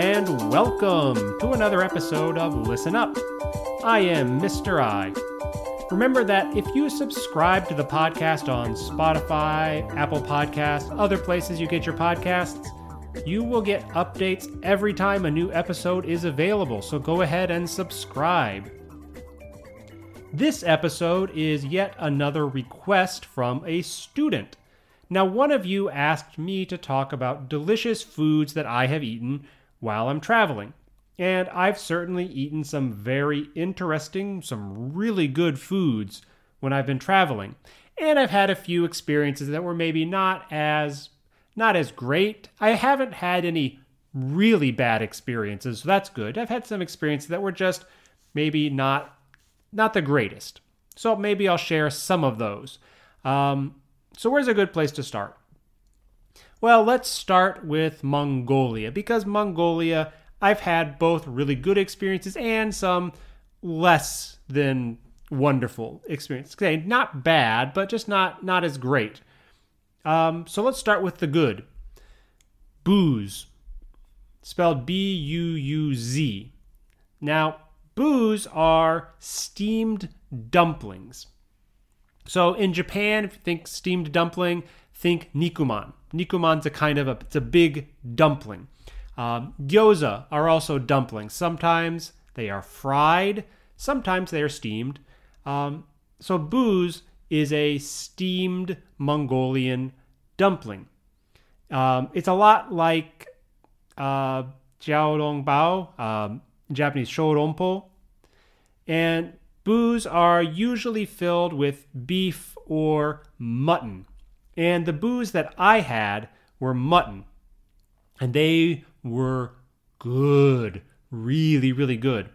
And welcome to another episode of Listen Up. I am Mr. I. Remember that if you subscribe to the podcast on Spotify, Apple Podcasts, other places you get your podcasts, you will get updates every time a new episode is available, so go ahead and subscribe. This episode is yet another request from a student. Now, one of you asked me to talk about delicious foods that I have eaten while I'm traveling. And I've certainly eaten some very interesting, some really good foods when I've been traveling. And I've had a few experiences that were maybe not as not as great. I haven't had any really bad experiences, so that's good. I've had some experiences that were just maybe not not the greatest. So maybe I'll share some of those. Um, so, where's a good place to start? Well, let's start with Mongolia because Mongolia, I've had both really good experiences and some less than wonderful experiences. Okay, not bad, but just not not as great. Um, so let's start with the good. Buuz, spelled B U U Z. Now, buuz are steamed dumplings. So in Japan, if you think steamed dumpling, think nikuman. Nikuman's a kind of a it's a big dumpling. Um, gyoza are also dumplings. Sometimes they are fried, sometimes they are steamed. Um, so buuz is a steamed Mongolian dumpling. Um, it's a lot like uh, xiaolongbao, um, Japanese shorompo, and Buuz are usually filled with beef or mutton. And the buuz that I had were mutton. And they were good. Really, really good.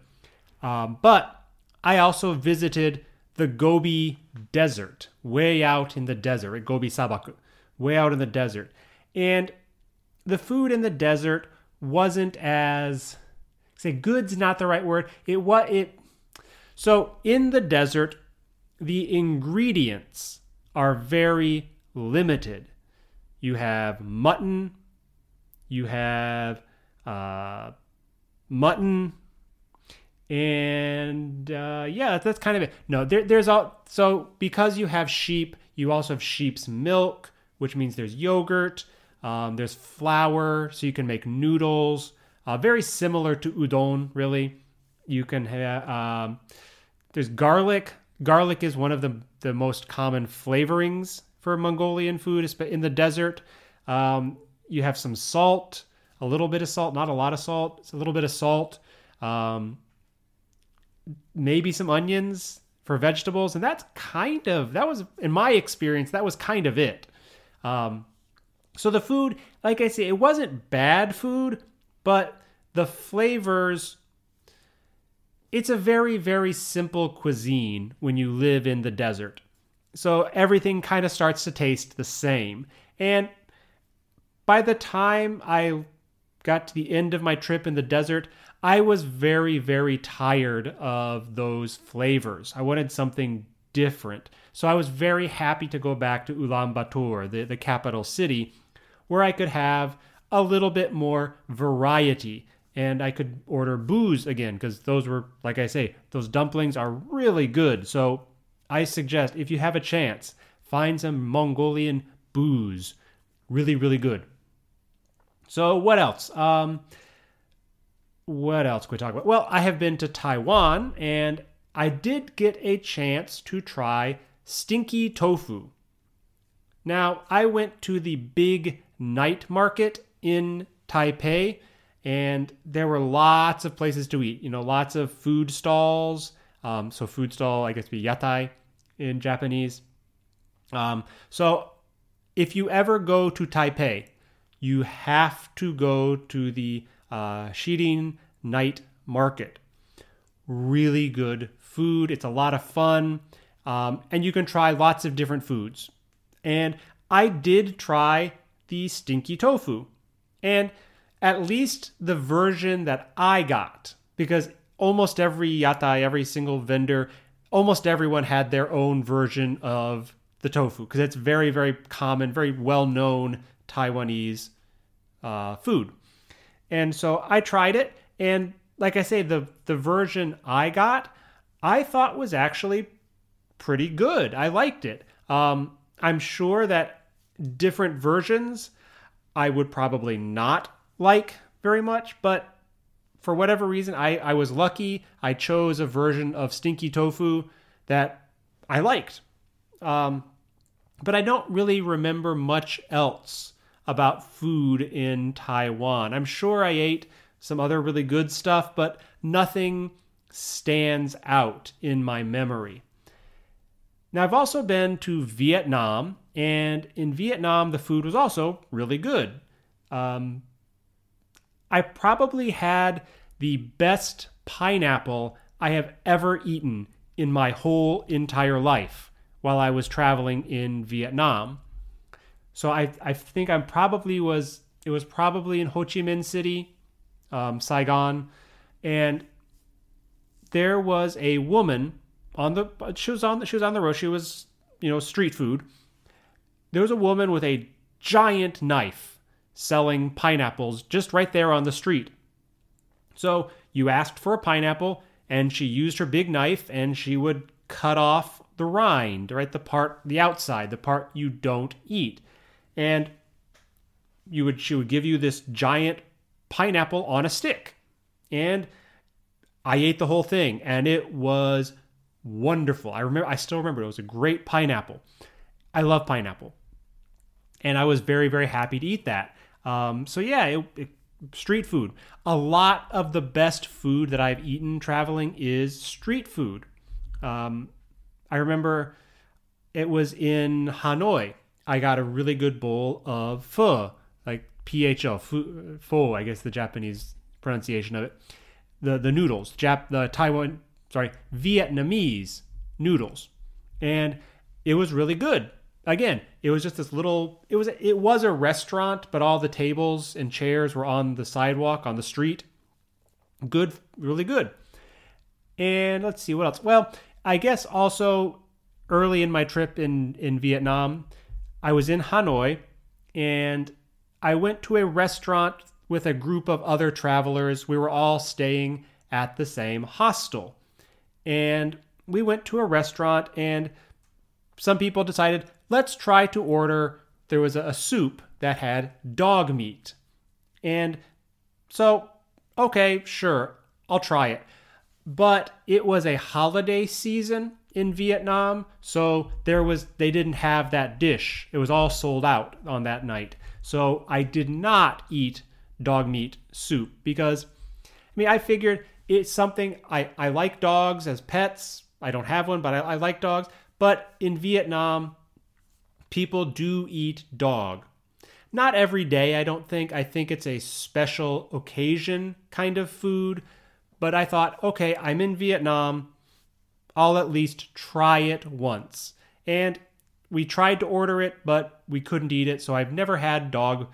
Um, but I also visited the Gobi Desert, way out in the desert, at Gobi Sabaku, way out in the desert. And the food in the desert wasn't as say good's not the right word. It what it so in the desert, the ingredients are very limited. You have mutton, you have uh, mutton, and uh, yeah, that's kind of it. No, there, there's all so because you have sheep, you also have sheep's milk, which means there's yogurt. Um, there's flour, so you can make noodles. Uh, very similar to udon, really. You can have um, there's garlic. Garlic is one of the the most common flavorings for Mongolian food, in the desert. Um, you have some salt, a little bit of salt, not a lot of salt. It's a little bit of salt. Um, maybe some onions for vegetables, and that's kind of that was in my experience that was kind of it. Um, so the food, like I say, it wasn't bad food, but the flavors it's a very, very simple cuisine when you live in the desert. So everything kind of starts to taste the same. And by the time I got to the end of my trip in the desert, I was very, very tired of those flavors. I wanted something different. So I was very happy to go back to Ulaanbaatar, the, the capital city, where I could have a little bit more variety and I could order buuz again because those were, like I say, those dumplings are really good. So I suggest if you have a chance, find some Mongolian buuz. Really, really good. So what else? Um, what else could we talk about? Well, I have been to Taiwan and I did get a chance to try stinky tofu. Now, I went to the big night market in Taipei and there were lots of places to eat. You know, lots of food stalls. Um, so food stall, I guess, be yatai in Japanese. Um, so if you ever go to Taipei, you have to go to the uh, Night Market. Really good food. It's a lot of fun, um, and you can try lots of different foods. And I did try the stinky tofu, and at least the version that I got, because almost every yatai, every single vendor, almost everyone had their own version of the tofu because it's very, very common, very well known Taiwanese uh, food. And so I tried it. And like I say, the, the version I got, I thought was actually pretty good. I liked it. Um, I'm sure that different versions I would probably not like very much, but for whatever reason, I, I was lucky. I chose a version of stinky tofu that I liked. Um, but I don't really remember much else about food in Taiwan. I'm sure I ate some other really good stuff, but nothing stands out in my memory. Now, I've also been to Vietnam, and in Vietnam, the food was also really good. Um, I probably had the best pineapple I have ever eaten in my whole entire life while I was traveling in Vietnam. So I, I think I'm probably was it was probably in Ho Chi Minh City, um, Saigon, and there was a woman on the she was on the, she was on the road. She was you know street food. There was a woman with a giant knife selling pineapples just right there on the street. So you asked for a pineapple, and she used her big knife, and she would cut off the rind, right? The part, the outside, the part you don't eat. And you would she would give you this giant pineapple on a stick. And I ate the whole thing and it was wonderful. I remember I still remember it was a great pineapple. I love pineapple. And I was very very happy to eat that. Um, so yeah, it, it, street food. A lot of the best food that I've eaten traveling is street food. Um, I remember it was in Hanoi. I got a really good bowl of pho, like P H O, pho, I guess the Japanese pronunciation of it. The the noodles, Jap, the Taiwan, sorry, Vietnamese noodles, and it was really good. Again, it was just this little. It was it was a restaurant, but all the tables and chairs were on the sidewalk on the street. Good, really good. And let's see what else. Well, I guess also early in my trip in, in Vietnam, I was in Hanoi and I went to a restaurant with a group of other travelers. We were all staying at the same hostel. And we went to a restaurant, and some people decided, let's try to order. There was a, a soup that had dog meat. And so, okay, sure, I'll try it but it was a holiday season in Vietnam, so there was they didn't have that dish. It was all sold out on that night. So I did not eat dog meat soup because I mean I figured it's something I, I like dogs as pets. I don't have one, but I, I like dogs. But in Vietnam, people do eat dog. Not every day, I don't think. I think it's a special occasion kind of food but I thought, okay, I'm in Vietnam. I'll at least try it once. And we tried to order it, but we couldn't eat it. So I've never had dog.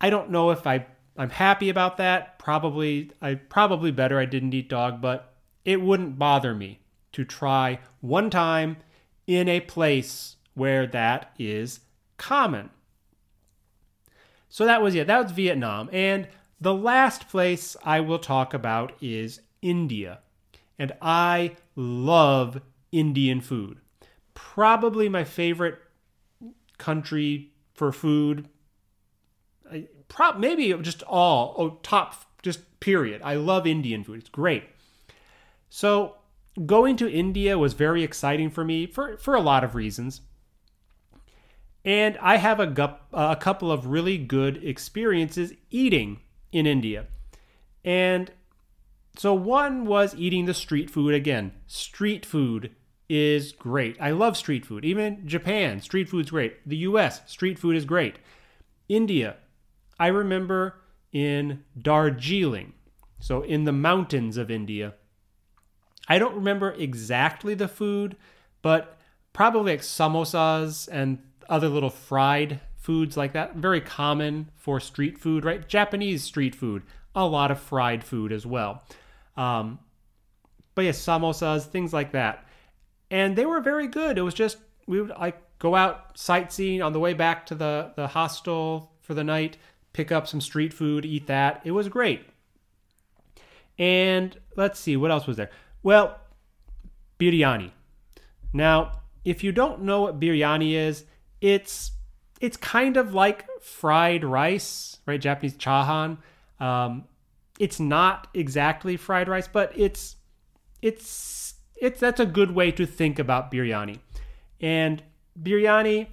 I don't know if I I'm happy about that. Probably I probably better I didn't eat dog, but it wouldn't bother me to try one time in a place where that is common. So that was yeah, that was Vietnam. And the last place I will talk about is India. And I love Indian food. Probably my favorite country for food. Pro- maybe just all, oh, top, just period. I love Indian food. It's great. So, going to India was very exciting for me for, for a lot of reasons. And I have a, a couple of really good experiences eating in India. And so one was eating the street food again. Street food is great. I love street food. Even Japan, street food's great. The US, street food is great. India, I remember in Darjeeling, so in the mountains of India. I don't remember exactly the food, but probably like samosas and other little fried foods like that. Very common for street food, right? Japanese street food, a lot of fried food as well. Um, but yeah, samosas, things like that. And they were very good. It was just, we would like go out sightseeing on the way back to the, the hostel for the night, pick up some street food, eat that. It was great. And let's see, what else was there? Well, biryani. Now, if you don't know what biryani is, it's it's kind of like fried rice, right? Japanese chahan. Um, it's not exactly fried rice, but it's it's it's that's a good way to think about biryani. And biryani,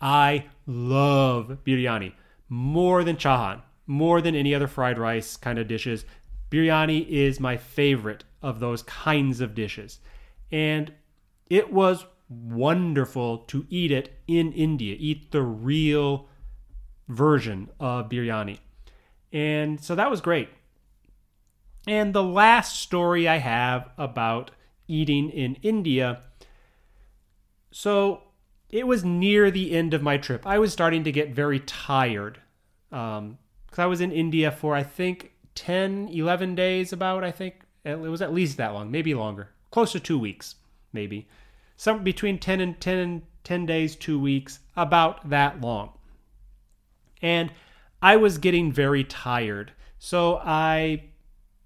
I love biryani more than chahan, more than any other fried rice kind of dishes. Biryani is my favorite of those kinds of dishes. And it was wonderful to eat it in India, eat the real version of biryani. And so that was great. And the last story I have about eating in India. So it was near the end of my trip. I was starting to get very tired because um, I was in India for, I think, 10, 11 days, about, I think. It was at least that long, maybe longer, close to two weeks, maybe. Some between 10 and 10 and 10 days, two weeks, about that long. And I was getting very tired. So I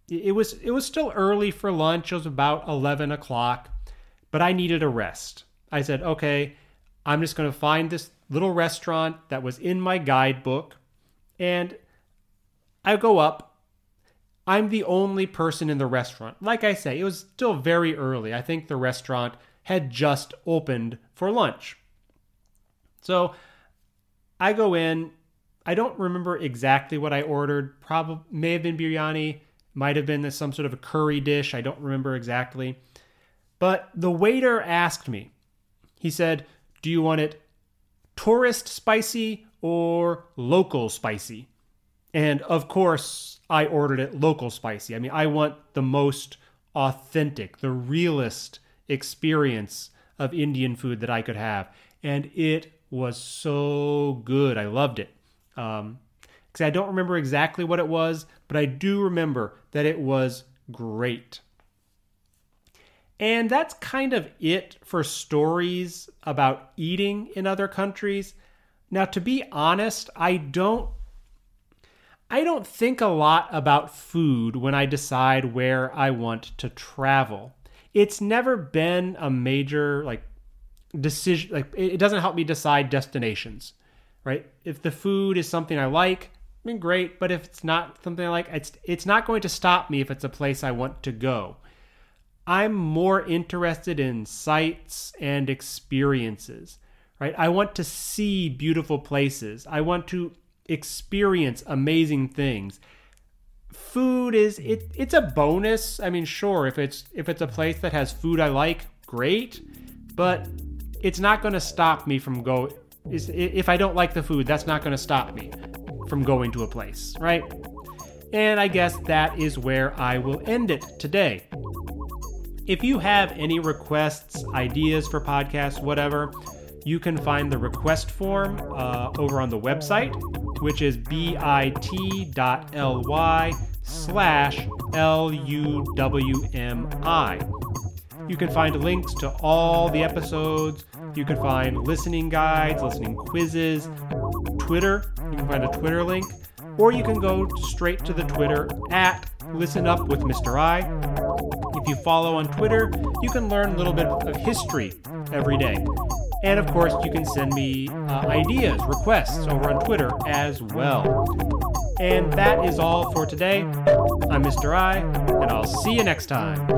it was it was still early for lunch. It was about eleven o'clock, but I needed a rest. I said, okay, I'm just going to find this little restaurant that was in my guidebook, and I go up. I'm the only person in the restaurant. Like I say, it was still very early. I think the restaurant had just opened for lunch. So I go in. I don't remember exactly what I ordered. Probably may have been biryani might have been some sort of a curry dish. I don't remember exactly. But the waiter asked me, he said, Do you want it tourist spicy or local spicy? And of course, I ordered it local spicy. I mean, I want the most authentic, the realest experience of Indian food that I could have. And it was so good. I loved it. Um, I don't remember exactly what it was, but I do remember that it was great. And that's kind of it for stories about eating in other countries. Now to be honest, I don't I don't think a lot about food when I decide where I want to travel. It's never been a major like decision like it doesn't help me decide destinations, right? If the food is something I like, I mean, great, but if it's not something I like, it's it's not going to stop me if it's a place I want to go. I'm more interested in sights and experiences, right? I want to see beautiful places. I want to experience amazing things. Food is hmm. it it's a bonus. I mean, sure, if it's if it's a place that has food I like, great, but it's not going to stop me from go is if I don't like the food, that's not going to stop me from going to a place, right? And I guess that is where I will end it today. If you have any requests, ideas for podcasts, whatever, you can find the request form uh, over on the website, which is bit.ly slash L-U-W-M-I. You can find links to all the episodes. You can find listening guides, listening quizzes, Twitter. You can find a Twitter link, or you can go straight to the Twitter at Listen Up with Mr. I. If you follow on Twitter, you can learn a little bit of history every day. And of course, you can send me uh, ideas, requests over on Twitter as well. And that is all for today. I'm Mr. I, and I'll see you next time.